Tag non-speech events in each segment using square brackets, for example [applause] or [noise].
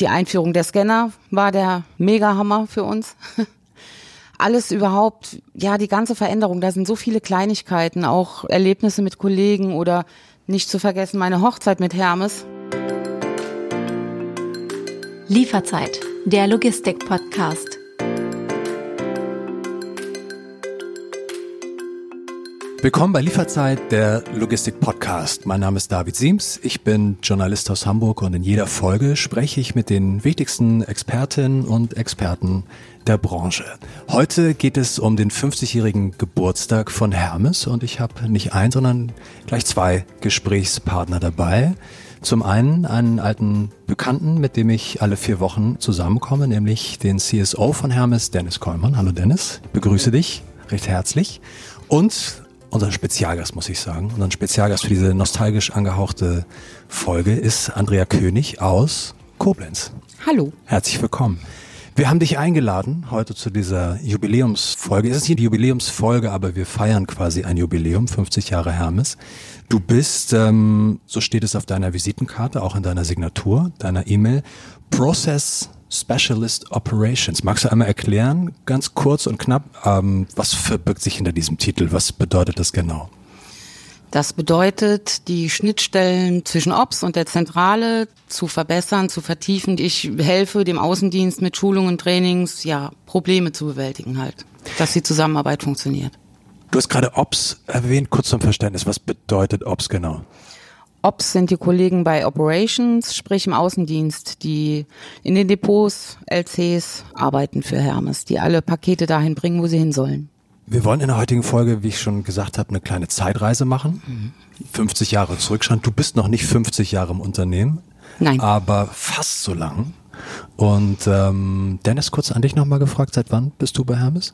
die Einführung der Scanner war der Mega-Hammer für uns. [laughs] Alles überhaupt, ja, die ganze Veränderung, da sind so viele Kleinigkeiten, auch Erlebnisse mit Kollegen oder nicht zu vergessen meine Hochzeit mit Hermes. Lieferzeit, der Logistik-Podcast. Willkommen bei Lieferzeit, der Logistik-Podcast. Mein Name ist David Siems, ich bin Journalist aus Hamburg und in jeder Folge spreche ich mit den wichtigsten Expertinnen und Experten der Branche. Heute geht es um den 50-jährigen Geburtstag von Hermes und ich habe nicht ein, sondern gleich zwei Gesprächspartner dabei. Zum einen einen alten Bekannten, mit dem ich alle vier Wochen zusammenkomme, nämlich den CSO von Hermes, Dennis Kollmann. Hallo Dennis, begrüße dich recht herzlich. Und unser Spezialgast, muss ich sagen. Unser Spezialgast für diese nostalgisch angehauchte Folge ist Andrea König aus Koblenz. Hallo. Herzlich willkommen. Wir haben dich eingeladen heute zu dieser Jubiläumsfolge. Es ist nicht die Jubiläumsfolge, aber wir feiern quasi ein Jubiläum, 50 Jahre Hermes. Du bist, ähm, so steht es auf deiner Visitenkarte, auch in deiner Signatur, deiner E-Mail, Process Specialist Operations. Magst du einmal erklären, ganz kurz und knapp, ähm, was verbirgt sich hinter diesem Titel? Was bedeutet das genau? Das bedeutet, die Schnittstellen zwischen Ops und der Zentrale zu verbessern, zu vertiefen. Ich helfe dem Außendienst mit Schulungen, Trainings, ja, Probleme zu bewältigen halt, dass die Zusammenarbeit funktioniert. Du hast gerade Ops erwähnt, kurz zum Verständnis. Was bedeutet Ops genau? Ops sind die Kollegen bei Operations, sprich im Außendienst, die in den Depots, LCs arbeiten für Hermes, die alle Pakete dahin bringen, wo sie hin sollen. Wir wollen in der heutigen Folge, wie ich schon gesagt habe, eine kleine Zeitreise machen. Mhm. 50 Jahre zurückstand. Du bist noch nicht 50 Jahre im Unternehmen. Nein. Aber fast so lang. Und ähm, Dennis, kurz an dich nochmal gefragt, seit wann bist du bei Hermes?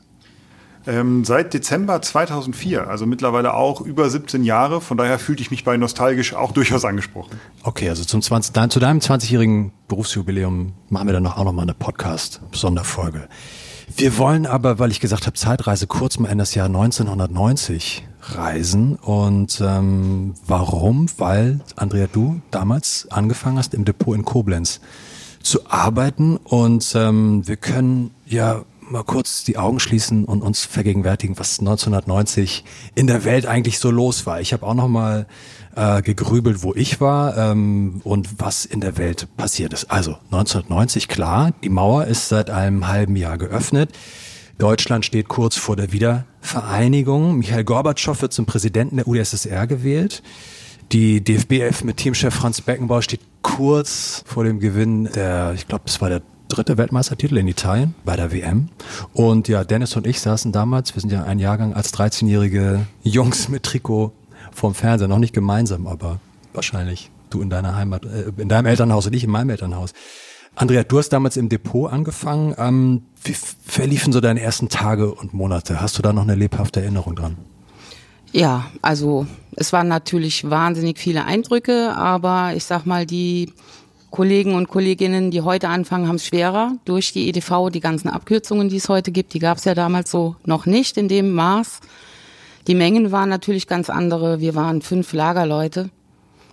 Ähm, seit Dezember 2004, also mittlerweile auch über 17 Jahre. Von daher fühlte ich mich bei Nostalgisch auch durchaus angesprochen. Okay, also zum 20, dein, zu deinem 20-jährigen Berufsjubiläum machen wir dann noch, auch nochmal eine Podcast-Sonderfolge. Wir wollen aber, weil ich gesagt habe, Zeitreise kurz mal in das Jahr 1990 reisen. Und ähm, warum? Weil, Andrea, du damals angefangen hast im Depot in Koblenz zu arbeiten und ähm, wir können ja mal kurz die Augen schließen und uns vergegenwärtigen, was 1990 in der Welt eigentlich so los war. Ich habe auch noch mal äh, gegrübelt, wo ich war ähm, und was in der Welt passiert ist. Also 1990, klar, die Mauer ist seit einem halben Jahr geöffnet. Deutschland steht kurz vor der Wiedervereinigung. Michael Gorbatschow wird zum Präsidenten der UdSSR gewählt. Die DFB-Elf mit Teamchef Franz Beckenbauer steht kurz vor dem Gewinn der, ich glaube, es war der dritte Weltmeistertitel in Italien bei der WM. Und ja, Dennis und ich saßen damals, wir sind ja ein Jahrgang als 13-jährige Jungs mit Trikot vorm Fernseher, noch nicht gemeinsam, aber wahrscheinlich du in deiner Heimat, äh, in deinem Elternhaus und ich in meinem Elternhaus. Andrea, du hast damals im Depot angefangen. Ähm, wie verliefen so deine ersten Tage und Monate? Hast du da noch eine lebhafte Erinnerung dran? Ja, also es waren natürlich wahnsinnig viele Eindrücke, aber ich sag mal, die Kollegen und Kolleginnen, die heute anfangen, haben es schwerer durch die EDV, die ganzen Abkürzungen, die es heute gibt. Die gab es ja damals so noch nicht in dem Maß. Die Mengen waren natürlich ganz andere. Wir waren fünf Lagerleute.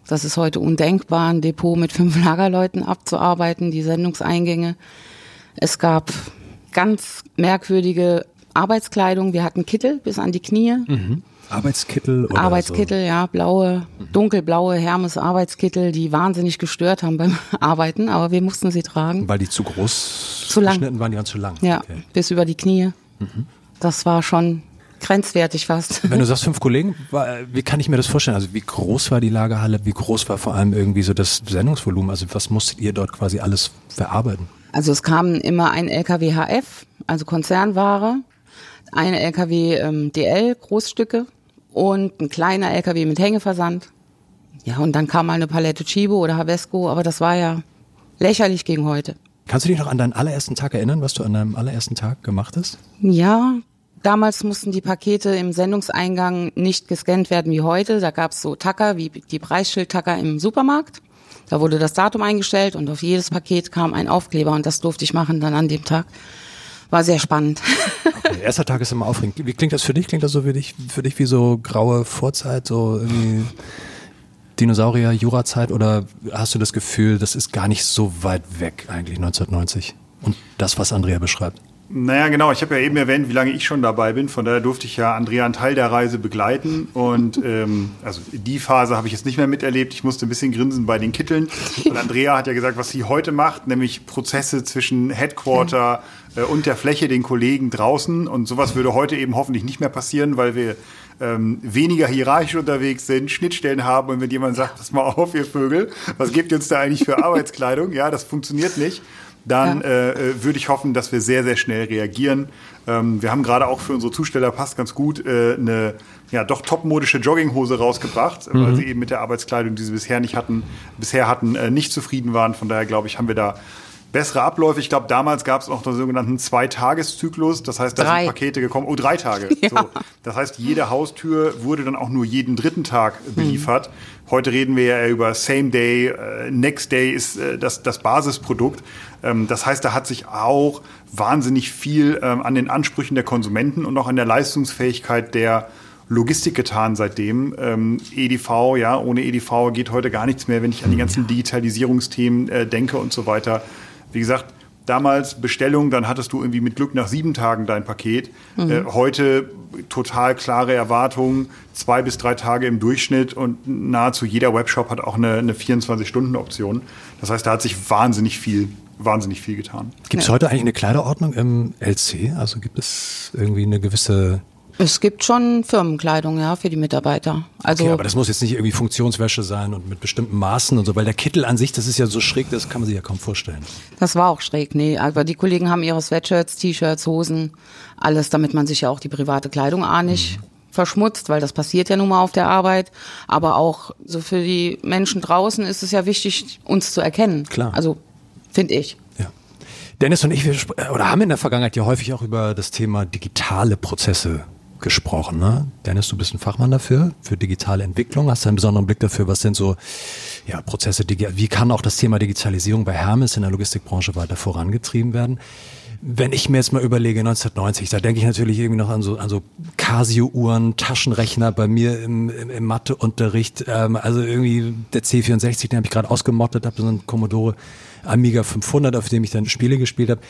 Das ist heute undenkbar, ein Depot mit fünf [laughs] Lagerleuten abzuarbeiten, die Sendungseingänge. Es gab ganz merkwürdige Arbeitskleidung. Wir hatten Kittel bis an die Knie. Mhm. Arbeitskittel oder Arbeitskittel, so? ja, blaue, dunkelblaue Hermes Arbeitskittel, die wahnsinnig gestört haben beim [laughs] Arbeiten, aber wir mussten sie tragen. Weil die zu groß zu lang. geschnitten waren, die waren zu lang. Ja, okay. bis über die Knie. Mhm. Das war schon grenzwertig fast. Wenn du [laughs] sagst fünf Kollegen, wie kann ich mir das vorstellen? Also wie groß war die Lagerhalle? Wie groß war vor allem irgendwie so das Sendungsvolumen? Also was musstet ihr dort quasi alles verarbeiten? Also es kamen immer ein LKW HF, also Konzernware, ein LKW ähm, DL, Großstücke, und ein kleiner LKW mit Hängeversand. Ja, und dann kam mal eine Palette Chibo oder Havesco, aber das war ja lächerlich gegen heute. Kannst du dich noch an deinen allerersten Tag erinnern, was du an deinem allerersten Tag gemacht hast? Ja, damals mussten die Pakete im Sendungseingang nicht gescannt werden wie heute. Da gab es so Tacker wie die Preisschild-Tacker im Supermarkt. Da wurde das Datum eingestellt und auf jedes Paket kam ein Aufkleber und das durfte ich machen dann an dem Tag. War sehr spannend. Okay, erster Tag ist immer aufregend. Wie klingt das für dich? Klingt das so für dich, für dich wie so graue Vorzeit, so irgendwie Dinosaurier, Jurazeit oder hast du das Gefühl, das ist gar nicht so weit weg eigentlich 1990 und das, was Andrea beschreibt? Naja, genau. Ich habe ja eben erwähnt, wie lange ich schon dabei bin. Von daher durfte ich ja Andrea einen Teil der Reise begleiten. Und ähm, also die Phase habe ich jetzt nicht mehr miterlebt. Ich musste ein bisschen grinsen bei den Kitteln. Und Andrea hat ja gesagt, was sie heute macht, nämlich Prozesse zwischen Headquarter äh, und der Fläche, den Kollegen draußen. Und sowas würde heute eben hoffentlich nicht mehr passieren, weil wir ähm, weniger hierarchisch unterwegs sind, Schnittstellen haben und wenn jemand sagt, pass mal auf, ihr Vögel, was gebt ihr uns da eigentlich für [laughs] Arbeitskleidung? Ja, das funktioniert nicht dann ja. äh, äh würde ich hoffen, dass wir sehr, sehr schnell reagieren. Ähm, wir haben gerade auch für unsere Zusteller passt ganz gut äh, eine ja doch topmodische Jogginghose rausgebracht, mhm. weil sie eben mit der Arbeitskleidung, die sie bisher nicht hatten, bisher hatten, äh, nicht zufrieden waren. Von daher glaube ich, haben wir da bessere Abläufe. Ich glaube, damals gab es noch den sogenannten Zweitageszyklus. Das heißt, da drei. sind Pakete gekommen. Oh, drei Tage. [laughs] Ja. So. Das heißt, jede Haustür wurde dann auch nur jeden dritten Tag beliefert. Mhm. Heute reden wir ja über Same Day, äh, Next Day ist äh, das, das Basisprodukt. Ähm, das heißt, da hat sich auch wahnsinnig viel ähm, an den Ansprüchen der Konsumenten und auch an der Leistungsfähigkeit der Logistik getan seitdem. Ähm, EDV, ja, ohne EDV geht heute gar nichts mehr, wenn ich an die ganzen Digitalisierungsthemen äh, denke und so weiter. Wie gesagt, damals Bestellung, dann hattest du irgendwie mit Glück nach sieben Tagen dein Paket. Mhm. Äh, heute total klare Erwartungen, zwei bis drei Tage im Durchschnitt und nahezu jeder Webshop hat auch eine, eine 24-Stunden-Option. Das heißt, da hat sich wahnsinnig viel wahnsinnig viel getan. Gibt es ja. heute eigentlich eine Kleiderordnung im LC? Also gibt es irgendwie eine gewisse es gibt schon Firmenkleidung, ja, für die Mitarbeiter. Also okay, aber das muss jetzt nicht irgendwie Funktionswäsche sein und mit bestimmten Maßen und so, weil der Kittel an sich, das ist ja so schräg, das kann man sich ja kaum vorstellen. Das war auch schräg, nee. Aber die Kollegen haben ihre Sweatshirts, T-Shirts, Hosen, alles, damit man sich ja auch die private Kleidung auch nicht mhm. verschmutzt, weil das passiert ja nun mal auf der Arbeit. Aber auch so für die Menschen draußen ist es ja wichtig, uns zu erkennen. Klar. Also, finde ich. Dennis und ich, wir, oder haben in der Vergangenheit ja häufig auch über das Thema digitale Prozesse gesprochen. Ne? Dennis, du bist ein Fachmann dafür, für digitale Entwicklung. Hast du einen besonderen Blick dafür, was sind so ja, Prozesse, wie kann auch das Thema Digitalisierung bei Hermes in der Logistikbranche weiter vorangetrieben werden? Wenn ich mir jetzt mal überlege, 1990, da denke ich natürlich irgendwie noch an so, an so Casio-Uhren, Taschenrechner bei mir im, im, im Matheunterricht. Ähm, also irgendwie der C64, den habe ich gerade ausgemottet, habe so einen Commodore Amiga 500, auf dem ich dann Spiele gespielt habe.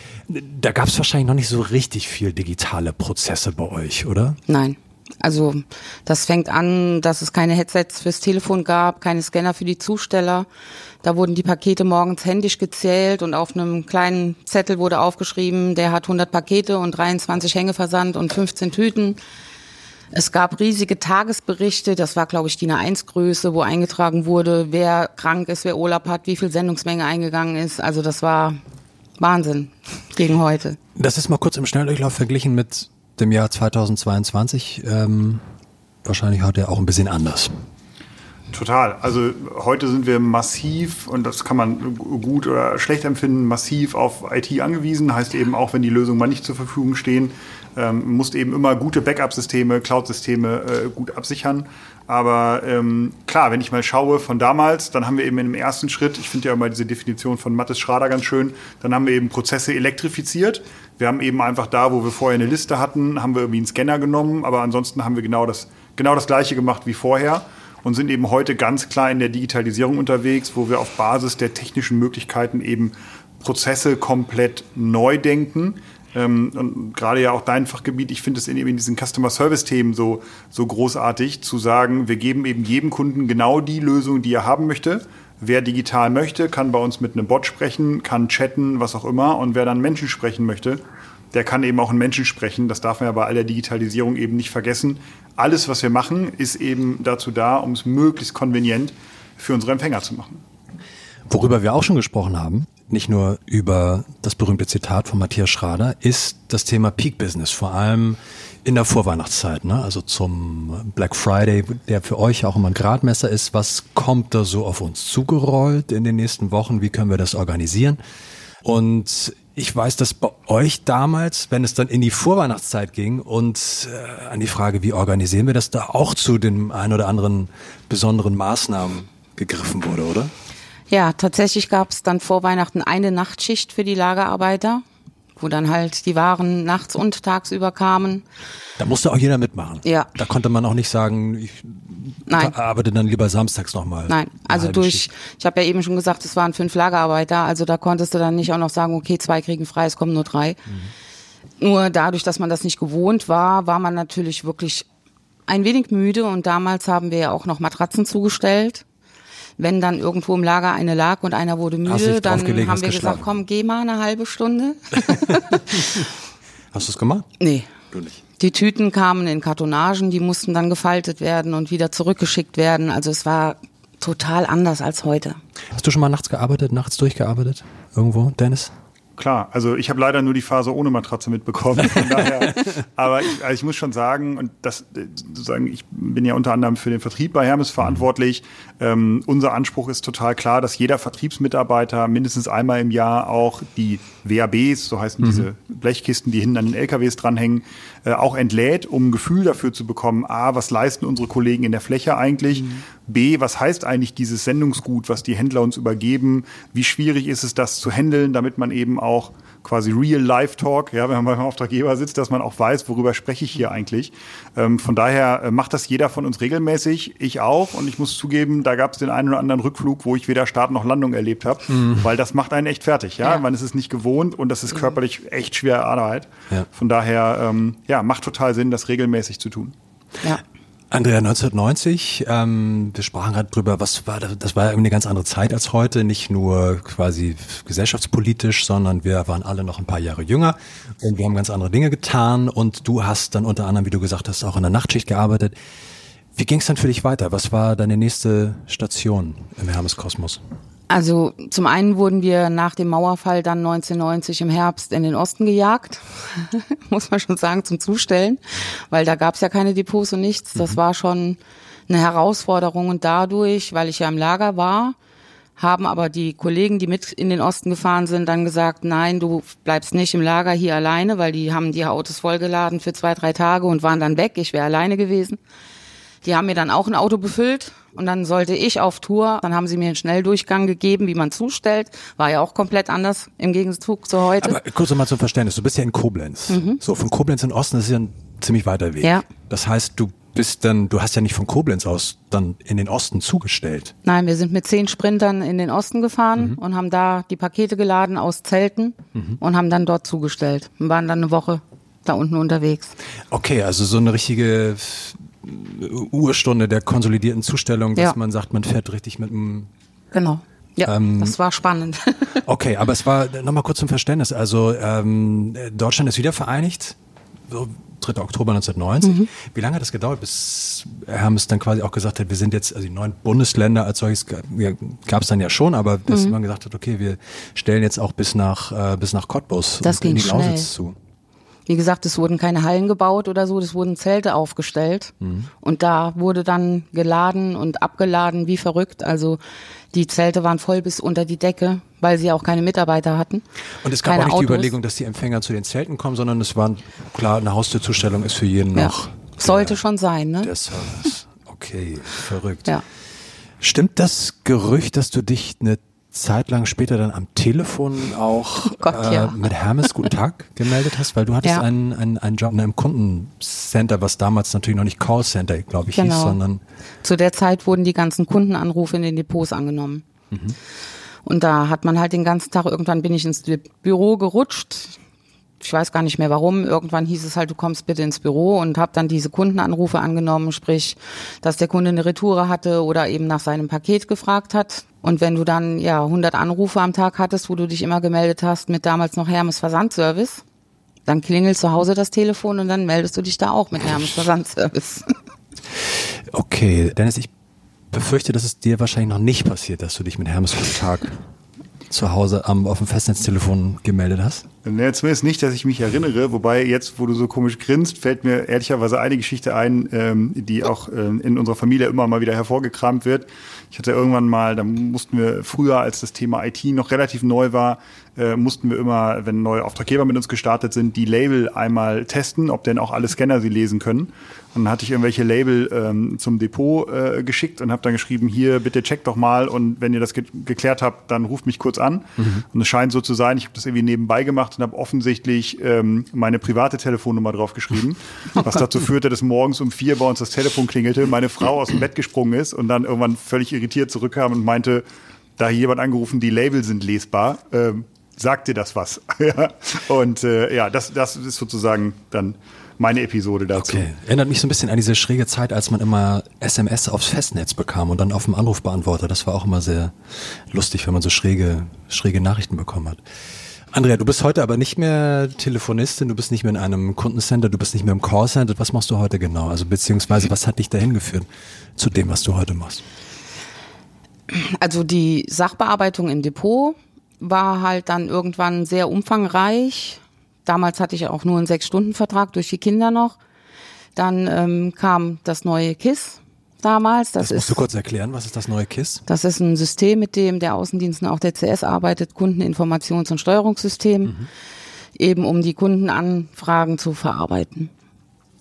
Da gab es wahrscheinlich noch nicht so richtig viel digitale Prozesse bei euch, oder? Nein. Also das fängt an, dass es keine Headsets fürs Telefon gab, keine Scanner für die Zusteller. Da wurden die Pakete morgens händisch gezählt und auf einem kleinen Zettel wurde aufgeschrieben, der hat 100 Pakete und 23 Hängeversand und 15 Tüten. Es gab riesige Tagesberichte, das war, glaube ich, die 1 Größe, wo eingetragen wurde, wer krank ist, wer Urlaub hat, wie viel Sendungsmenge eingegangen ist. Also das war Wahnsinn [laughs] gegen heute. Das ist mal kurz im Schnelldurchlauf verglichen mit dem Jahr 2022. Ähm, wahrscheinlich heute auch ein bisschen anders. Total. Also heute sind wir massiv, und das kann man gut oder schlecht empfinden, massiv auf IT angewiesen. Heißt eben auch, wenn die Lösungen mal nicht zur Verfügung stehen, ähm, musst eben immer gute Backup-Systeme, Cloud-Systeme äh, gut absichern. Aber ähm, klar, wenn ich mal schaue von damals, dann haben wir eben im ersten Schritt, ich finde ja immer diese Definition von Mattes Schrader ganz schön, dann haben wir eben Prozesse elektrifiziert. Wir haben eben einfach da, wo wir vorher eine Liste hatten, haben wir irgendwie einen Scanner genommen, aber ansonsten haben wir genau das, genau das Gleiche gemacht wie vorher und sind eben heute ganz klar in der Digitalisierung unterwegs, wo wir auf Basis der technischen Möglichkeiten eben Prozesse komplett neu denken. Ähm, und gerade ja auch dein Fachgebiet, ich finde es in, in diesen Customer Service Themen so, so großartig zu sagen, wir geben eben jedem Kunden genau die Lösung, die er haben möchte. Wer digital möchte, kann bei uns mit einem Bot sprechen, kann chatten, was auch immer. Und wer dann Menschen sprechen möchte, der kann eben auch einen Menschen sprechen. Das darf man ja bei aller Digitalisierung eben nicht vergessen. Alles, was wir machen, ist eben dazu da, um es möglichst konvenient für unsere Empfänger zu machen. Worüber wir auch schon gesprochen haben, nicht nur über das berühmte Zitat von Matthias Schrader, ist das Thema Peak Business, vor allem in der Vorweihnachtszeit, ne? also zum Black Friday, der für euch auch immer ein Gradmesser ist. Was kommt da so auf uns zugerollt in den nächsten Wochen? Wie können wir das organisieren? Und ich weiß, dass bei euch damals, wenn es dann in die Vorweihnachtszeit ging und äh, an die Frage, wie organisieren wir das, da auch zu den ein oder anderen besonderen Maßnahmen gegriffen wurde, oder? Ja, tatsächlich gab es dann vor Weihnachten eine Nachtschicht für die Lagerarbeiter, wo dann halt die Waren nachts und tagsüber kamen. Da musste auch jeder mitmachen. Ja. Da konnte man auch nicht sagen, ich Nein. arbeitet dann lieber samstags nochmal. Nein, also durch, ich habe ja eben schon gesagt, es waren fünf Lagerarbeiter, also da konntest du dann nicht auch noch sagen, okay, zwei kriegen frei, es kommen nur drei. Mhm. Nur dadurch, dass man das nicht gewohnt war, war man natürlich wirklich ein wenig müde und damals haben wir ja auch noch Matratzen zugestellt. Wenn dann irgendwo im Lager eine lag und einer wurde müde, dann haben wir gesagt, komm, geh mal eine halbe Stunde. [laughs] Hast du es gemacht? Nee. Du nicht. Die Tüten kamen in Kartonagen, die mussten dann gefaltet werden und wieder zurückgeschickt werden. Also es war total anders als heute. Hast du schon mal nachts gearbeitet, nachts durchgearbeitet? Irgendwo, Dennis? Klar, also ich habe leider nur die Phase ohne Matratze mitbekommen. [laughs] Daher, aber ich, also ich muss schon sagen, und das sozusagen, ich bin ja unter anderem für den Vertrieb bei Hermes verantwortlich. Ähm, unser Anspruch ist total klar, dass jeder Vertriebsmitarbeiter mindestens einmal im Jahr auch die WABs, so heißen mhm. diese Blechkisten, die hinten an den LKWs dranhängen, äh, auch entlädt, um ein Gefühl dafür zu bekommen, a, was leisten unsere Kollegen in der Fläche eigentlich, mhm. b, was heißt eigentlich dieses Sendungsgut, was die Händler uns übergeben, wie schwierig ist es, das zu handeln, damit man eben auch quasi Real-Life-Talk, ja, wenn man beim Auftraggeber sitzt, dass man auch weiß, worüber spreche ich hier eigentlich. Ähm, von daher äh, macht das jeder von uns regelmäßig, ich auch. Und ich muss zugeben, da gab es den einen oder anderen Rückflug, wo ich weder Start noch Landung erlebt habe, mhm. weil das macht einen echt fertig. Ja? ja. Man ist es nicht gewohnt und das ist körperlich echt schwere Arbeit. Ja. Von daher, ähm, ja, macht total Sinn, das regelmäßig zu tun. Ja. Andrea, 1990, ähm, wir sprachen gerade drüber, was war das, das war eine ganz andere Zeit als heute, nicht nur quasi gesellschaftspolitisch, sondern wir waren alle noch ein paar Jahre jünger und wir haben ganz andere Dinge getan und du hast dann unter anderem, wie du gesagt hast, auch in der Nachtschicht gearbeitet. Wie ging es dann für dich weiter? Was war deine nächste Station im Hermeskosmos? Also zum einen wurden wir nach dem Mauerfall dann 1990 im Herbst in den Osten gejagt, [laughs] muss man schon sagen, zum Zustellen, weil da gab es ja keine Depots und nichts. Das mhm. war schon eine Herausforderung und dadurch, weil ich ja im Lager war, haben aber die Kollegen, die mit in den Osten gefahren sind, dann gesagt, nein, du bleibst nicht im Lager hier alleine, weil die haben die Autos vollgeladen für zwei, drei Tage und waren dann weg. Ich wäre alleine gewesen. Die haben mir dann auch ein Auto befüllt und dann sollte ich auf Tour. Dann haben sie mir einen Schnelldurchgang gegeben, wie man zustellt. War ja auch komplett anders im Gegenzug zu heute. Aber kurz nochmal zum Verständnis. Du bist ja in Koblenz. Mhm. So, von Koblenz in Osten ist ja ein ziemlich weiter Weg. Ja. Das heißt, du bist dann, du hast ja nicht von Koblenz aus dann in den Osten zugestellt. Nein, wir sind mit zehn Sprintern in den Osten gefahren mhm. und haben da die Pakete geladen aus Zelten mhm. und haben dann dort zugestellt und waren dann eine Woche da unten unterwegs. Okay, also so eine richtige Urstunde der konsolidierten Zustellung, dass ja. man sagt, man fährt richtig mit einem. Genau. Ja, ähm, das war spannend. [laughs] okay, aber es war nochmal kurz zum Verständnis. Also ähm, Deutschland ist wieder vereinigt. So 3. Oktober 1990. Mhm. Wie lange hat das gedauert, bis Hermes dann quasi auch gesagt hat, wir sind jetzt, also die neuen Bundesländer als solches gab es dann ja schon, aber dass mhm. man gesagt hat, okay, wir stellen jetzt auch bis nach äh, bis nach Cottbus das ging in die Lausitz schnell. zu. Wie gesagt, es wurden keine Hallen gebaut oder so, es wurden Zelte aufgestellt. Mhm. Und da wurde dann geladen und abgeladen wie verrückt. Also die Zelte waren voll bis unter die Decke, weil sie auch keine Mitarbeiter hatten. Und es gab keine auch nicht Autos. die Überlegung, dass die Empfänger zu den Zelten kommen, sondern es war klar, eine Haustürzustellung ist für jeden ja. noch. Sollte schon sein, ne? Der Service. Okay, verrückt. Ja. Stimmt das Gerücht, dass du dich eine Zeit lang später dann am Telefon auch oh [laughs] Gott, äh, ja. mit Hermes Guten Tag [laughs] gemeldet hast, weil du hattest ja. einen, einen, einen Job in einem Kundencenter, was damals natürlich noch nicht Callcenter, glaube ich, genau. hieß, sondern zu der Zeit wurden die ganzen Kundenanrufe in den Depots angenommen. Mhm. Und da hat man halt den ganzen Tag, irgendwann bin ich ins Büro gerutscht, ich weiß gar nicht mehr warum, irgendwann hieß es halt, du kommst bitte ins Büro und habe dann diese Kundenanrufe angenommen, sprich, dass der Kunde eine Retoure hatte oder eben nach seinem Paket gefragt hat. Und wenn du dann ja 100 Anrufe am Tag hattest, wo du dich immer gemeldet hast mit damals noch Hermes Versandservice, dann klingelt zu Hause das Telefon und dann meldest du dich da auch mit Hermes Versandservice. Okay, Dennis, ich befürchte, dass es dir wahrscheinlich noch nicht passiert, dass du dich mit Hermes Tag zu Hause am, auf dem Festnetztelefon gemeldet hast? Ne, zumindest nicht, dass ich mich erinnere. Wobei jetzt, wo du so komisch grinst, fällt mir ehrlicherweise eine Geschichte ein, ähm, die auch ähm, in unserer Familie immer mal wieder hervorgekramt wird. Ich hatte irgendwann mal, da mussten wir früher, als das Thema IT noch relativ neu war, äh, mussten wir immer, wenn neue Auftraggeber mit uns gestartet sind, die Label einmal testen, ob denn auch alle Scanner sie lesen können. Und dann hatte ich irgendwelche Label ähm, zum Depot äh, geschickt und habe dann geschrieben, hier, bitte checkt doch mal und wenn ihr das ge geklärt habt, dann ruft mich kurz an. Mhm. Und es scheint so zu sein, ich habe das irgendwie nebenbei gemacht, gemacht und habe offensichtlich ähm, meine private Telefonnummer draufgeschrieben, was dazu führte, dass morgens um vier bei uns das Telefon klingelte, meine Frau aus dem Bett gesprungen ist und dann irgendwann völlig irritiert zurückkam und meinte, da hier jemand angerufen, die Label sind lesbar. Ähm, sagt dir das was? [laughs] Und äh, ja, das, das ist sozusagen dann meine Episode dazu. Okay. Erinnert mich so ein bisschen an diese schräge Zeit, als man immer SMS aufs Festnetz bekam und dann auf dem Anrufbeantworter. Das war auch immer sehr lustig, wenn man so schräge, schräge Nachrichten bekommen hat. Andrea, du bist heute aber nicht mehr Telefonistin, du bist nicht mehr in einem Kundencenter, du bist nicht mehr im Callcenter. Was machst du heute genau? Also beziehungsweise was hat dich dahin geführt zu dem, was du heute machst? Also die Sachbearbeitung im Depot war halt dann irgendwann sehr umfangreich. Damals hatte ich auch nur einen Sechs-Stunden-Vertrag durch die Kinder noch. Dann ähm, kam das neue KISS damals. Das, das musst ist, du kurz erklären, was ist das neue KISS? Das ist ein System, mit dem der Außendienst und auch der CS arbeitet, Kundeninformations- und Steuerungssystem, mhm. eben um die Kundenanfragen zu verarbeiten.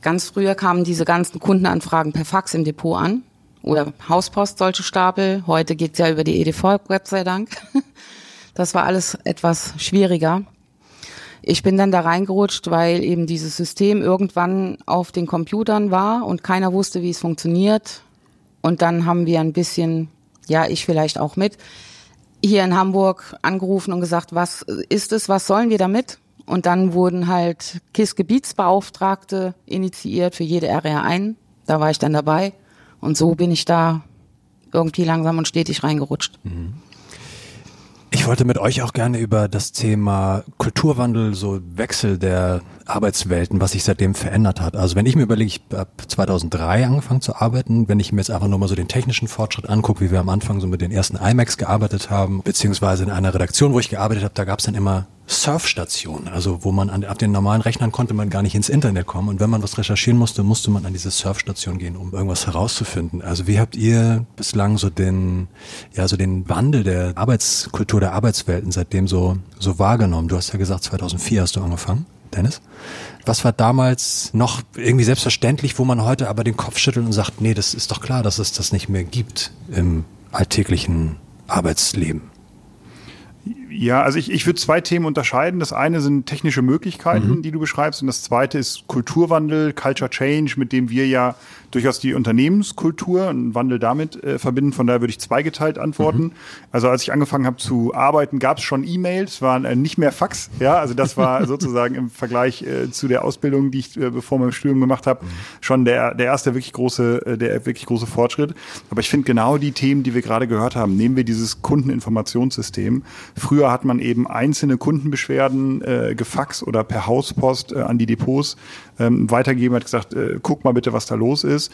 Ganz früher kamen diese ganzen Kundenanfragen per Fax im Depot an oder Hauspost, solche Stapel. Heute geht's ja über die EDV, Gott sei Dank. [laughs] Das war alles etwas schwieriger. Ich bin dann da reingerutscht, weil eben dieses System irgendwann auf den Computern war und keiner wusste, wie es funktioniert. Und dann haben wir ein bisschen, ja, ich vielleicht auch mit, hier in Hamburg angerufen und gesagt, was ist es, was sollen wir damit? Und dann wurden halt KISS-Gebietsbeauftragte initiiert für jede Area ein. Da war ich dann dabei. Und so bin ich da irgendwie langsam und stetig reingerutscht. Mhm. Ich wollte mit euch auch gerne über das Thema Kulturwandel, so Wechsel der Arbeitswelten, was sich seitdem verändert hat. Also wenn ich mir überlege, ich habe 2003 angefangen zu arbeiten, wenn ich mir jetzt einfach nur mal so den technischen Fortschritt angucke, wie wir am Anfang so mit den ersten iMacs gearbeitet haben, beziehungsweise in einer Redaktion, wo ich gearbeitet habe, da gab es dann immer Surfstationen, also wo man an, auf den normalen Rechnern konnte man gar nicht ins Internet kommen und wenn man was recherchieren musste, musste man an diese Surfstation gehen, um irgendwas herauszufinden. Also wie habt ihr bislang so den, ja, so den Wandel der Arbeitskultur der Arbeitswelten seitdem so, so wahrgenommen? Du hast ja gesagt, 2004 hast du angefangen. Dennis? Was war damals noch irgendwie selbstverständlich, wo man heute aber den Kopf schüttelt und sagt, nee, das ist doch klar, dass es das nicht mehr gibt im alltäglichen Arbeitsleben? Ja, also ich, ich würde zwei Themen unterscheiden. Das eine sind technische Möglichkeiten, mhm. die du beschreibst, und das zweite ist Kulturwandel, Culture Change, mit dem wir ja durchaus die Unternehmenskultur und Wandel damit äh, verbinden. Von daher würde ich zweigeteilt antworten. Mhm. Also als ich angefangen habe zu arbeiten, gab es schon E-Mails, waren äh, nicht mehr Fax. Ja, also das war [laughs] sozusagen im Vergleich äh, zu der Ausbildung, die ich äh, bevor mein Studium gemacht habe, mhm. schon der der erste wirklich große äh, der wirklich große Fortschritt. Aber ich finde genau die Themen, die wir gerade gehört haben, nehmen wir dieses Kundeninformationssystem. Früher hat man eben einzelne Kundenbeschwerden äh, gefaxt oder per Hauspost äh, an die Depots ähm, weitergegeben, hat gesagt, äh, guck mal bitte, was da los ist.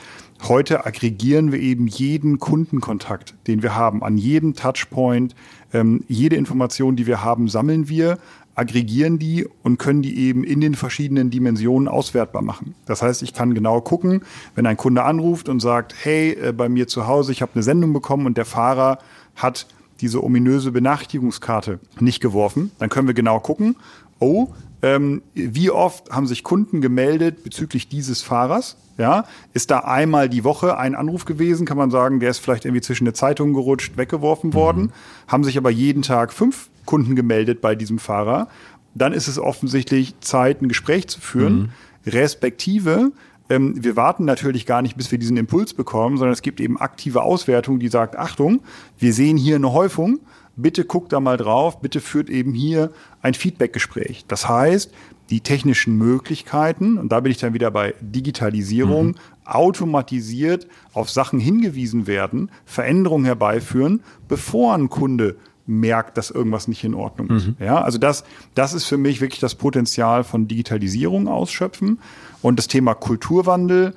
Heute aggregieren wir eben jeden Kundenkontakt, den wir haben, an jedem Touchpoint. Ähm, jede Information, die wir haben, sammeln wir aggregieren die und können die eben in den verschiedenen Dimensionen auswertbar machen. Das heißt, ich kann genau gucken, wenn ein Kunde anruft und sagt, hey, äh, bei mir zu Hause, ich habe eine Sendung bekommen und der Fahrer hat diese ominöse Benachrichtigungskarte nicht geworfen, dann können wir genau gucken, oh, ähm, wie oft haben sich Kunden gemeldet bezüglich dieses Fahrers? Ja, ist da einmal die Woche ein Anruf gewesen? Kann man sagen, der ist vielleicht irgendwie zwischen eine Zeitung gerutscht, weggeworfen mhm. worden? Haben sich aber jeden Tag fünf Kunden gemeldet bei diesem Fahrer? Dann ist es offensichtlich Zeit, ein Gespräch zu führen. Mhm. Respektive, ähm, wir warten natürlich gar nicht, bis wir diesen Impuls bekommen, sondern es gibt eben aktive Auswertung, die sagt, Achtung, wir sehen hier eine Häufung bitte guckt da mal drauf, bitte führt eben hier ein Feedbackgespräch. Das heißt, die technischen Möglichkeiten, und da bin ich dann wieder bei Digitalisierung, mhm. automatisiert auf Sachen hingewiesen werden, Veränderungen herbeiführen, bevor ein Kunde merkt, dass irgendwas nicht in Ordnung ist. Mhm. Ja, also das, das ist für mich wirklich das Potenzial von Digitalisierung ausschöpfen. Und das Thema Kulturwandel,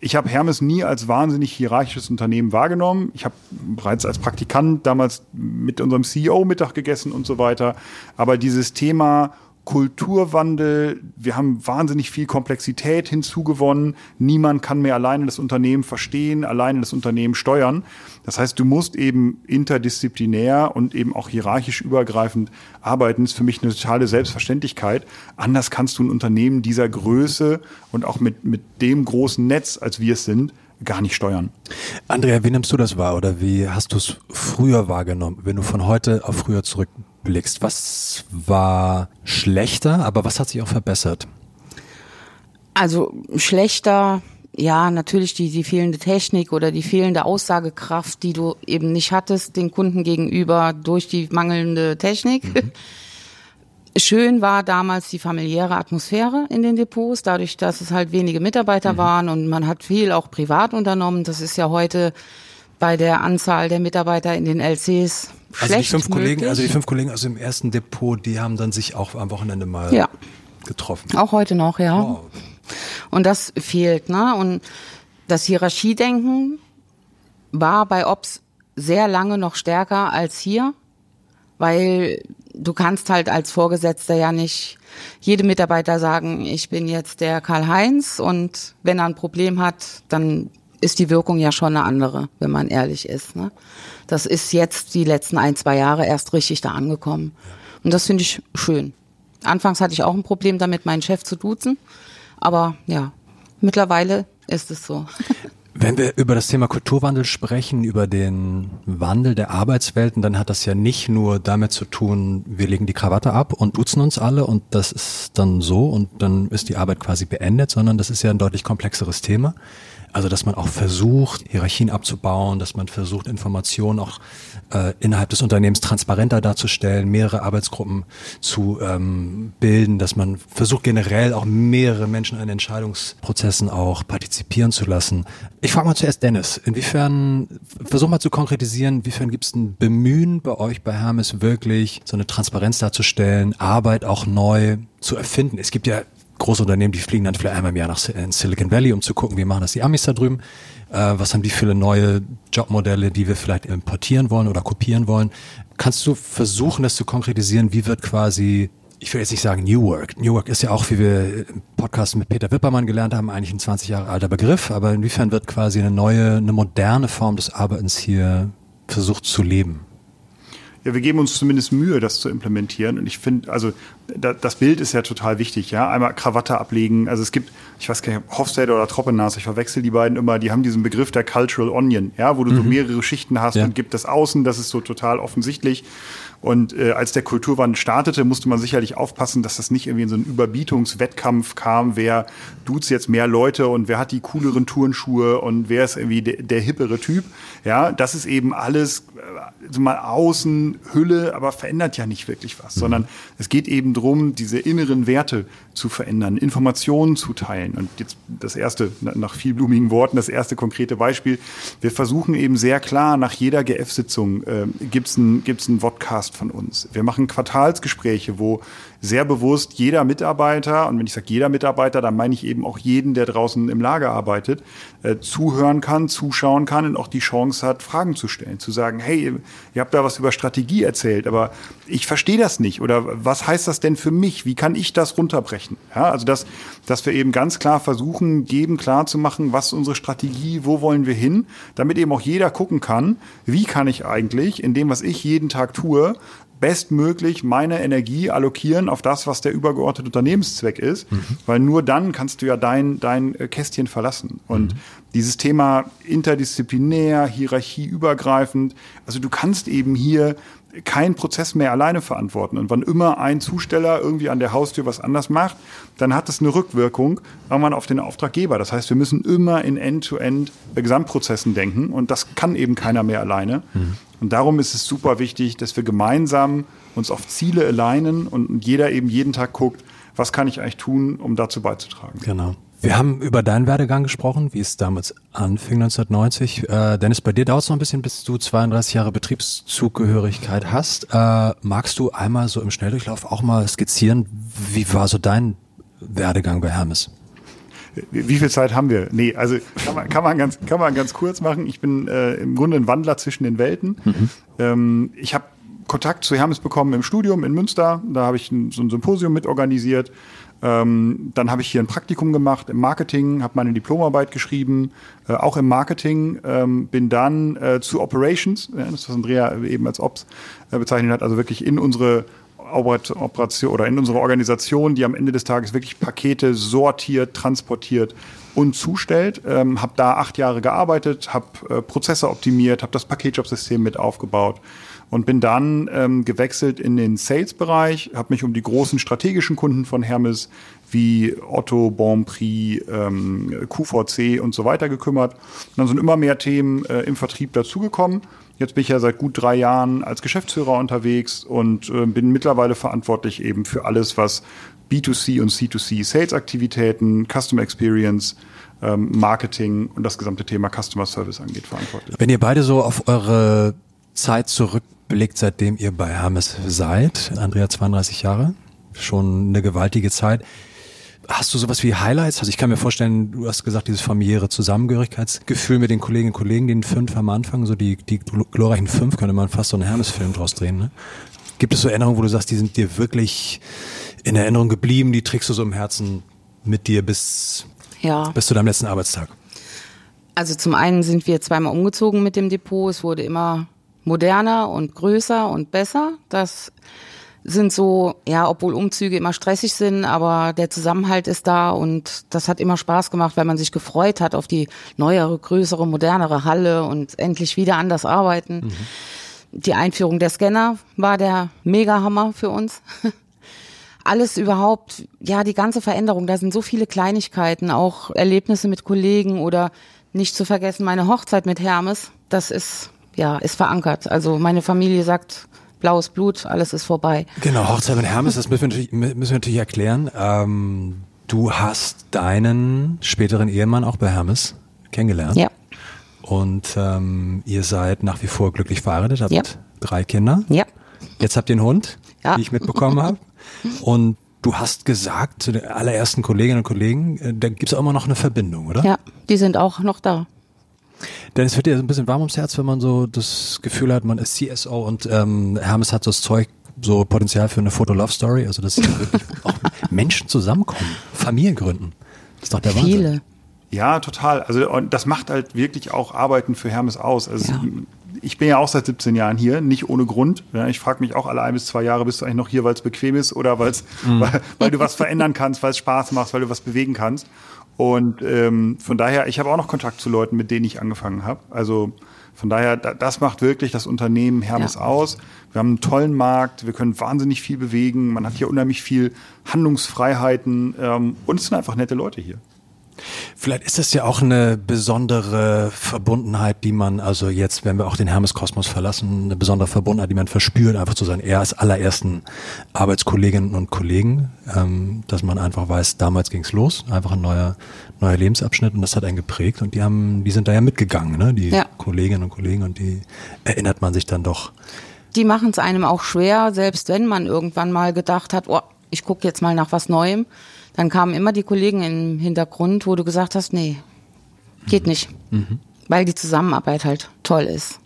ich habe Hermes nie als wahnsinnig hierarchisches Unternehmen wahrgenommen. Ich habe bereits als Praktikant damals mit unserem CEO Mittag gegessen und so weiter. Aber dieses Thema Kulturwandel, wir haben wahnsinnig viel Komplexität hinzugewonnen. Niemand kann mehr alleine das Unternehmen verstehen, alleine das Unternehmen steuern. Das heißt, du musst eben interdisziplinär und eben auch hierarchisch übergreifend arbeiten. Das ist für mich eine totale Selbstverständlichkeit. Anders kannst du ein Unternehmen dieser Größe und auch mit, mit dem großen Netz, als wir es sind, gar nicht steuern. Andrea, wie nimmst du das wahr oder wie hast du es früher wahrgenommen, wenn du von heute auf früher zurück zurückblickst, was war schlechter, aber was hat sich auch verbessert? Also schlechter, ja, natürlich die, die fehlende Technik oder die fehlende Aussagekraft, die du eben nicht hattest den Kunden gegenüber durch die mangelnde Technik. Mhm. [laughs] Schön war damals die familiäre Atmosphäre in den Depots, dadurch, dass es halt wenige Mitarbeiter mhm. waren und man hat viel auch privat unternommen. Das ist ja heute bei der Anzahl der Mitarbeiter in den LCs also die fünf Kollegen, also die fünf Kollegen aus dem ersten Depot, die haben dann sich auch am Wochenende mal ja. getroffen. Auch heute noch, ja. Oh. Und das fehlt, ne? Und das Hierarchiedenken war bei Ops sehr lange noch stärker als hier, weil du kannst halt als Vorgesetzter ja nicht jedem Mitarbeiter sagen, ich bin jetzt der Karl-Heinz und wenn er ein Problem hat, dann ist die Wirkung ja schon eine andere, wenn man ehrlich ist. Ne? Das ist jetzt die letzten ein, zwei Jahre erst richtig da angekommen. Und das finde ich schön. Anfangs hatte ich auch ein Problem damit, meinen Chef zu duzen. Aber ja, mittlerweile ist es so. [laughs] Wenn wir über das Thema Kulturwandel sprechen, über den Wandel der Arbeitswelten, dann hat das ja nicht nur damit zu tun, wir legen die Krawatte ab und duzen uns alle und das ist dann so und dann ist die Arbeit quasi beendet, sondern das ist ja ein deutlich komplexeres Thema. Also dass man auch versucht, Hierarchien abzubauen, dass man versucht, Informationen auch äh, innerhalb des Unternehmens transparenter darzustellen, mehrere Arbeitsgruppen zu ähm, bilden, dass man versucht generell auch mehrere Menschen an Entscheidungsprozessen auch partizipieren zu lassen. Ich frage mal zuerst Dennis, inwiefern, versuch mal zu konkretisieren, inwiefern gibt es ein Bemühen bei euch bei Hermes wirklich, so eine Transparenz darzustellen, Arbeit auch neu zu erfinden? Es gibt ja große Unternehmen, die fliegen dann vielleicht einmal im Jahr nach Silicon Valley, um zu gucken, wie machen das die Amis da drüben. Äh, was haben die für neue Jobmodelle, die wir vielleicht importieren wollen oder kopieren wollen? Kannst du versuchen, das zu konkretisieren? Wie wird quasi ich will jetzt nicht sagen New Work. New Work ist ja auch, wie wir im Podcast mit Peter Wippermann gelernt haben, eigentlich ein 20 Jahre alter Begriff. Aber inwiefern wird quasi eine neue, eine moderne Form des Arbeitens hier versucht zu leben? Ja, wir geben uns zumindest Mühe, das zu implementieren. Und ich finde, also da, das Bild ist ja total wichtig, ja. Einmal Krawatte ablegen. Also es gibt, ich weiß gar nicht, Hofstede oder Troppenas, ich verwechsel die beiden immer, die haben diesen Begriff der Cultural Onion, ja, wo du mhm. so mehrere Schichten hast ja. und gibt das Außen, das ist so total offensichtlich. Und äh, als der Kulturwandel startete, musste man sicherlich aufpassen, dass das nicht irgendwie in so einen Überbietungswettkampf kam, wer duzt jetzt mehr Leute und wer hat die cooleren Turnschuhe und wer ist irgendwie der, der hippere Typ. Ja, das ist eben alles äh, so mal außen Hülle, aber verändert ja nicht wirklich was, mhm. sondern es geht eben drum, diese inneren Werte zu verändern, Informationen zu teilen. Und jetzt das erste, nach vielblumigen Worten, das erste konkrete Beispiel. Wir versuchen eben sehr klar, nach jeder GF-Sitzung äh, gibt's ein, gibt's ein Vodcast von uns. Wir machen Quartalsgespräche, wo sehr bewusst jeder Mitarbeiter, und wenn ich sage jeder Mitarbeiter, dann meine ich eben auch jeden, der draußen im Lager arbeitet, äh, zuhören kann, zuschauen kann und auch die Chance hat, Fragen zu stellen, zu sagen, hey, ihr habt da was über Strategie erzählt, aber ich verstehe das nicht oder was heißt das denn für mich? Wie kann ich das runterbrechen? Ja, also dass, dass wir eben ganz klar versuchen, jedem klar zu machen, was unsere Strategie, wo wollen wir hin, damit eben auch jeder gucken kann, wie kann ich eigentlich in dem, was ich jeden Tag tue, bestmöglich meine Energie allokieren auf das, was der übergeordnete Unternehmenszweck ist, mhm. weil nur dann kannst du ja dein, dein äh, Kästchen verlassen. Und mhm. dieses Thema interdisziplinär, hierarchieübergreifend, also du kannst eben hier keinen Prozess mehr alleine verantworten. Und wann immer ein Zusteller irgendwie an der Haustür was anders macht, dann hat das eine Rückwirkung irgendwann auf den Auftraggeber. Das heißt, wir müssen immer in End-to-End -End Gesamtprozessen denken und das kann eben keiner mehr alleine. Mhm. Und darum ist es super wichtig, dass wir gemeinsam uns auf Ziele alignen und jeder eben jeden Tag guckt, was kann ich eigentlich tun, um dazu beizutragen. Genau. Wir haben über deinen Werdegang gesprochen, wie es damals anfing 1990. Äh, Dennis, bei dir dauert es noch ein bisschen, bis du 32 Jahre Betriebszugehörigkeit hast. Äh, magst du einmal so im Schnelldurchlauf auch mal skizzieren, wie war so dein Werdegang bei Hermes? Wie viel Zeit haben wir? Nee, also kann man, kann man, ganz, kann man ganz kurz machen. Ich bin äh, im Grunde ein Wandler zwischen den Welten. Mhm. Ähm, ich habe Kontakt zu Hermes bekommen im Studium in Münster. Da habe ich ein, so ein Symposium mitorganisiert. Ähm, dann habe ich hier ein Praktikum gemacht im Marketing, habe meine Diplomarbeit geschrieben, äh, auch im Marketing, ähm, bin dann äh, zu Operations, äh, das was Andrea eben als Ops äh, bezeichnet hat, also wirklich in unsere Operation oder in unsere Organisation, die am Ende des Tages wirklich Pakete sortiert, transportiert und zustellt. Ähm, habe da acht Jahre gearbeitet, habe äh, Prozesse optimiert, habe das Paketjobsystem mit aufgebaut und bin dann ähm, gewechselt in den Sales-Bereich, habe mich um die großen strategischen Kunden von Hermes wie Otto, Bonprix, ähm, QVC und so weiter gekümmert. Und dann sind immer mehr Themen äh, im Vertrieb dazugekommen. Jetzt bin ich ja seit gut drei Jahren als Geschäftsführer unterwegs und äh, bin mittlerweile verantwortlich eben für alles, was B2C und C2C Sales-Aktivitäten, Customer Experience, ähm, Marketing und das gesamte Thema Customer Service angeht, verantwortlich. Wenn ihr beide so auf eure Zeit zurückblickt, seitdem ihr bei Hermes seid, Andrea 32 Jahre, schon eine gewaltige Zeit. Hast du sowas wie Highlights? Also ich kann mir vorstellen, du hast gesagt, dieses familiäre Zusammengehörigkeitsgefühl mit den Kolleginnen und Kollegen, den fünf am Anfang, so die, die glorreichen fünf, könnte man fast so einen Hermes-Film draus drehen. Ne? Gibt es so Erinnerungen, wo du sagst, die sind dir wirklich in Erinnerung geblieben, die trägst du so im Herzen mit dir bis, ja. bis zu deinem letzten Arbeitstag? Also zum einen sind wir zweimal umgezogen mit dem Depot. Es wurde immer moderner und größer und besser. Das sind so, ja, obwohl Umzüge immer stressig sind, aber der Zusammenhalt ist da und das hat immer Spaß gemacht, weil man sich gefreut hat auf die neuere, größere, modernere Halle und endlich wieder anders arbeiten. Mhm. Die Einführung der Scanner war der Mega-Hammer für uns. [laughs] Alles überhaupt, ja, die ganze Veränderung, da sind so viele Kleinigkeiten, auch Erlebnisse mit Kollegen oder nicht zu vergessen meine Hochzeit mit Hermes, das ist, ja, ist verankert. Also meine Familie sagt, blaues Blut, alles ist vorbei. Genau, Hochzeit mit Hermes, das müssen wir natürlich, müssen wir natürlich erklären. Ähm, du hast deinen späteren Ehemann auch bei Hermes kennengelernt. Ja. Und ähm, ihr seid nach wie vor glücklich verheiratet, habt ja. drei Kinder. Ja. Jetzt habt ihr einen Hund, ja. die ich mitbekommen habe. Und du hast gesagt zu den allerersten Kolleginnen und Kollegen, äh, da gibt es auch immer noch eine Verbindung, oder? Ja, die sind auch noch da. Denn es wird ja so ein bisschen warm ums Herz, wenn man so das Gefühl hat, man ist CSO und ähm, Hermes hat so das Zeug, so Potenzial für eine Foto-Love-Story, also dass wirklich [laughs] auch Menschen zusammenkommen, Familien gründen. Das ist doch der Viele. Wahnsinn. Ja, total. Also und das macht halt wirklich auch Arbeiten für Hermes aus. Also ja. Ich bin ja auch seit 17 Jahren hier, nicht ohne Grund. Ja, ich frage mich auch alle ein bis zwei Jahre, bist du eigentlich noch hier, weil es bequem ist oder weil's, mhm. weil, weil du was verändern kannst, weil es Spaß macht, weil du was bewegen kannst. Und ähm, von daher, ich habe auch noch Kontakt zu Leuten, mit denen ich angefangen habe. Also von daher, das macht wirklich das Unternehmen Hermes ja. aus. Wir haben einen tollen Markt, wir können wahnsinnig viel bewegen, man hat hier unheimlich viel Handlungsfreiheiten ähm, und es sind einfach nette Leute hier. Vielleicht ist das ja auch eine besondere Verbundenheit, die man also jetzt, wenn wir auch den Hermes-Kosmos verlassen, eine besondere Verbundenheit, die man verspürt, einfach zu seinen erst allerersten Arbeitskolleginnen und Kollegen, ähm, dass man einfach weiß, damals ging's los, einfach ein neuer, neuer Lebensabschnitt und das hat einen geprägt und die haben, die sind da ja mitgegangen, ne? die ja. Kolleginnen und Kollegen und die erinnert man sich dann doch. Die machen es einem auch schwer, selbst wenn man irgendwann mal gedacht hat, oh, ich gucke jetzt mal nach was Neuem dann kamen immer die Kollegen im Hintergrund, wo du gesagt hast, nee, geht nicht. Mhm. Weil die Zusammenarbeit halt toll ist.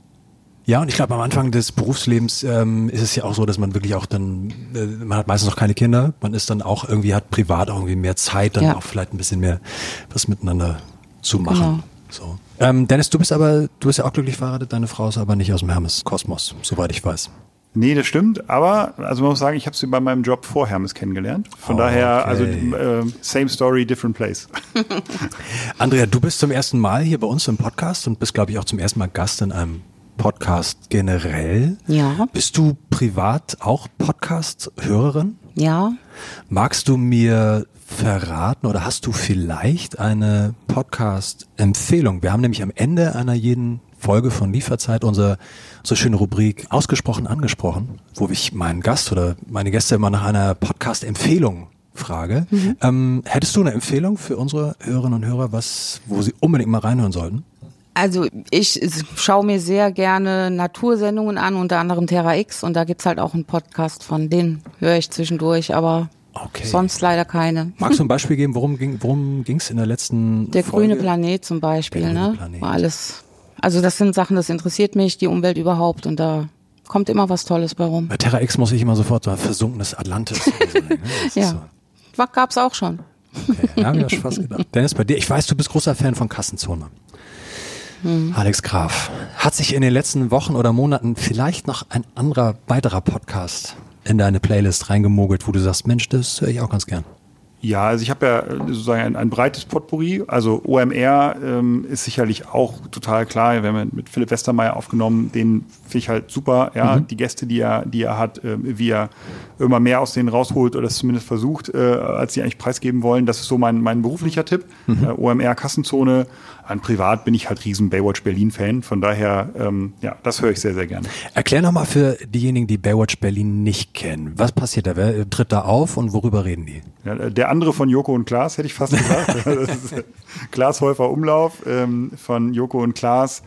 Ja, und ich glaube, am Anfang des Berufslebens ähm, ist es ja auch so, dass man wirklich auch dann, äh, man hat meistens noch keine Kinder, man ist dann auch irgendwie, hat privat auch irgendwie mehr Zeit, dann ja. auch vielleicht ein bisschen mehr was miteinander zu machen. Genau. So. Ähm, Dennis, du bist aber, du bist ja auch glücklich verheiratet, deine Frau ist aber nicht aus dem Hermes-Kosmos, soweit ich weiß. Nee, das stimmt. Aber also man muss sagen, ich habe sie bei meinem Job vor Hermes kennengelernt. Von oh, daher, also äh, same story, different place. [laughs] Andrea, du bist zum ersten Mal hier bei uns im Podcast und bist, glaube ich, auch zum ersten Mal Gast in einem Podcast generell. Ja. Bist du privat auch Podcast-Hörerin? Ja. Magst du mir verraten oder hast du vielleicht eine Podcast-Empfehlung? Wir haben nämlich am Ende einer jeden Folge von Lieferzeit unsere so schöne Rubrik ausgesprochen angesprochen, wo ich meinen Gast oder meine Gäste immer nach einer Podcast-Empfehlung frage. Mhm. Ähm, hättest du eine Empfehlung für unsere Hörerinnen und Hörer, was, wo sie unbedingt mal reinhören sollten? Also ich schaue mir sehr gerne Natursendungen an, unter anderem Terra X und da gibt's halt auch einen Podcast von, den höre ich zwischendurch, aber okay. sonst leider keine. Magst du ein [laughs] Beispiel geben, worum ging worum ging's in der letzten Der Folge? grüne Planet zum Beispiel, ne? Planet. War alles also das sind Sachen, das interessiert mich, die Umwelt überhaupt und da kommt immer was Tolles bei rum. Bei Terra X muss ich immer sofort so versunkenes Atlantis. so, [laughs] ne? ja, so. gab's auch schon. Okay, ja, ich fast gedacht. [laughs] Dennis, bei dir, ich weiß, du bist großer Fan von Kassenzone. Hm. Alex Graf, hat sich in den letzten Wochen oder Monaten vielleicht noch ein anderer, weiterer Podcast in deine Playlist reingemogelt, wo du sagst, Mensch, das höre ich auch ganz gern? Ja, also ich habe ja sozusagen ein, ein, breites Potpourri. Also OMR ähm, ist sicherlich auch total klar. Wir haben mit Philipp Westermeier aufgenommen, den finde ich halt super. Ja, mhm. die Gäste, die er, die er hat, äh, wie er immer mehr aus denen rausholt oder es zumindest versucht, äh, als sie eigentlich preisgeben wollen. Das ist so mein, mein beruflicher Tipp. Mhm. Äh, OMR Kassenzone. An privat bin ich halt riesen Baywatch Berlin Fan. Von daher, ähm, ja, das höre ich sehr, sehr gerne. Erklär nochmal für diejenigen, die Baywatch Berlin nicht kennen. Was passiert da? Wer tritt da auf und worüber reden die? Ja, der andere von Joko und Klaas, hätte ich fast gesagt. [laughs] das ist Klaas Häufer Umlauf ähm, von Joko und Klaas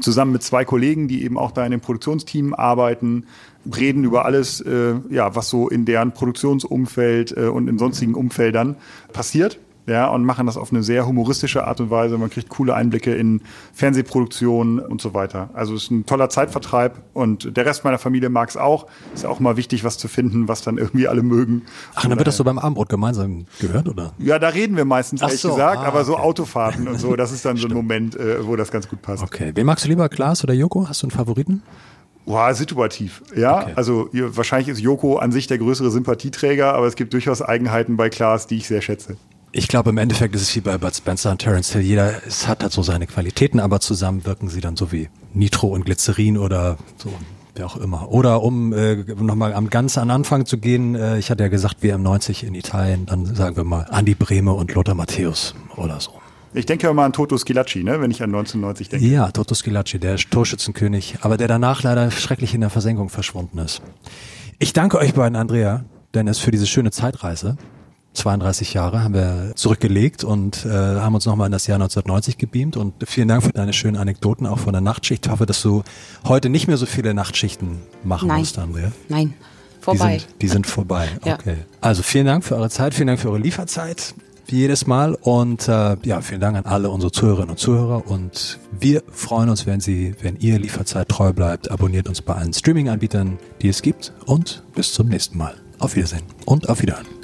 zusammen mit zwei Kollegen, die eben auch da in dem Produktionsteam arbeiten, reden über alles, äh, ja, was so in deren Produktionsumfeld äh, und in sonstigen Umfeldern passiert ja, und machen das auf eine sehr humoristische Art und Weise. Man kriegt coole Einblicke in Fernsehproduktionen und so weiter. Also es ist ein toller Zeitvertreib und der Rest meiner Familie mag es auch. Ist ja auch mal wichtig, was zu finden, was dann irgendwie alle mögen. Ach, dann wird das so beim Abendbrot gemeinsam gehört, oder? Ja, da reden wir meistens, ehrlich so, gesagt, ah, aber so Autofahrten und so, das ist dann so ein Moment, äh, wo das ganz gut passt. Okay, wen magst du lieber, Klaas oder Joko? Hast du einen Favoriten? Boah, situativ. Ja, okay. also wahrscheinlich ist Joko an sich der größere Sympathieträger, aber es gibt durchaus Eigenheiten bei Klaas, die ich sehr schätze. Ich glaube, im Endeffekt ist es wie bei Bud Spencer und Terence Hill. Jeder es hat halt so seine Qualitäten, aber zusammen wirken sie dann so wie Nitro und Glycerin oder so, wie auch immer. Oder um äh, nochmal am ganz an Anfang zu gehen, äh, ich hatte ja gesagt, WM90 in Italien, dann sagen wir mal Andi Brehme und Lothar Matthäus oder so. Ich denke immer an Toto Schilacci, ne, wenn ich an 1990 denke. Ja, Toto Schilacci, der Torschützenkönig, aber der danach leider schrecklich in der Versenkung verschwunden ist. Ich danke euch beiden, Andrea, Dennis, für diese schöne Zeitreise. 32 Jahre haben wir zurückgelegt und äh, haben uns nochmal in das Jahr 1990 gebeamt. Und vielen Dank für deine schönen Anekdoten, auch von der Nachtschicht. Ich hoffe, dass du heute nicht mehr so viele Nachtschichten machen Nein. musst, Andrea. Nein, vorbei. Die sind, die sind vorbei, [laughs] okay. Also vielen Dank für eure Zeit, vielen Dank für eure Lieferzeit, wie jedes Mal. Und äh, ja, vielen Dank an alle unsere Zuhörerinnen und Zuhörer. Und wir freuen uns, wenn Sie, wenn ihr Lieferzeit treu bleibt. Abonniert uns bei allen Streaming-Anbietern, die es gibt. Und bis zum nächsten Mal. Auf Wiedersehen und auf Wiederhören.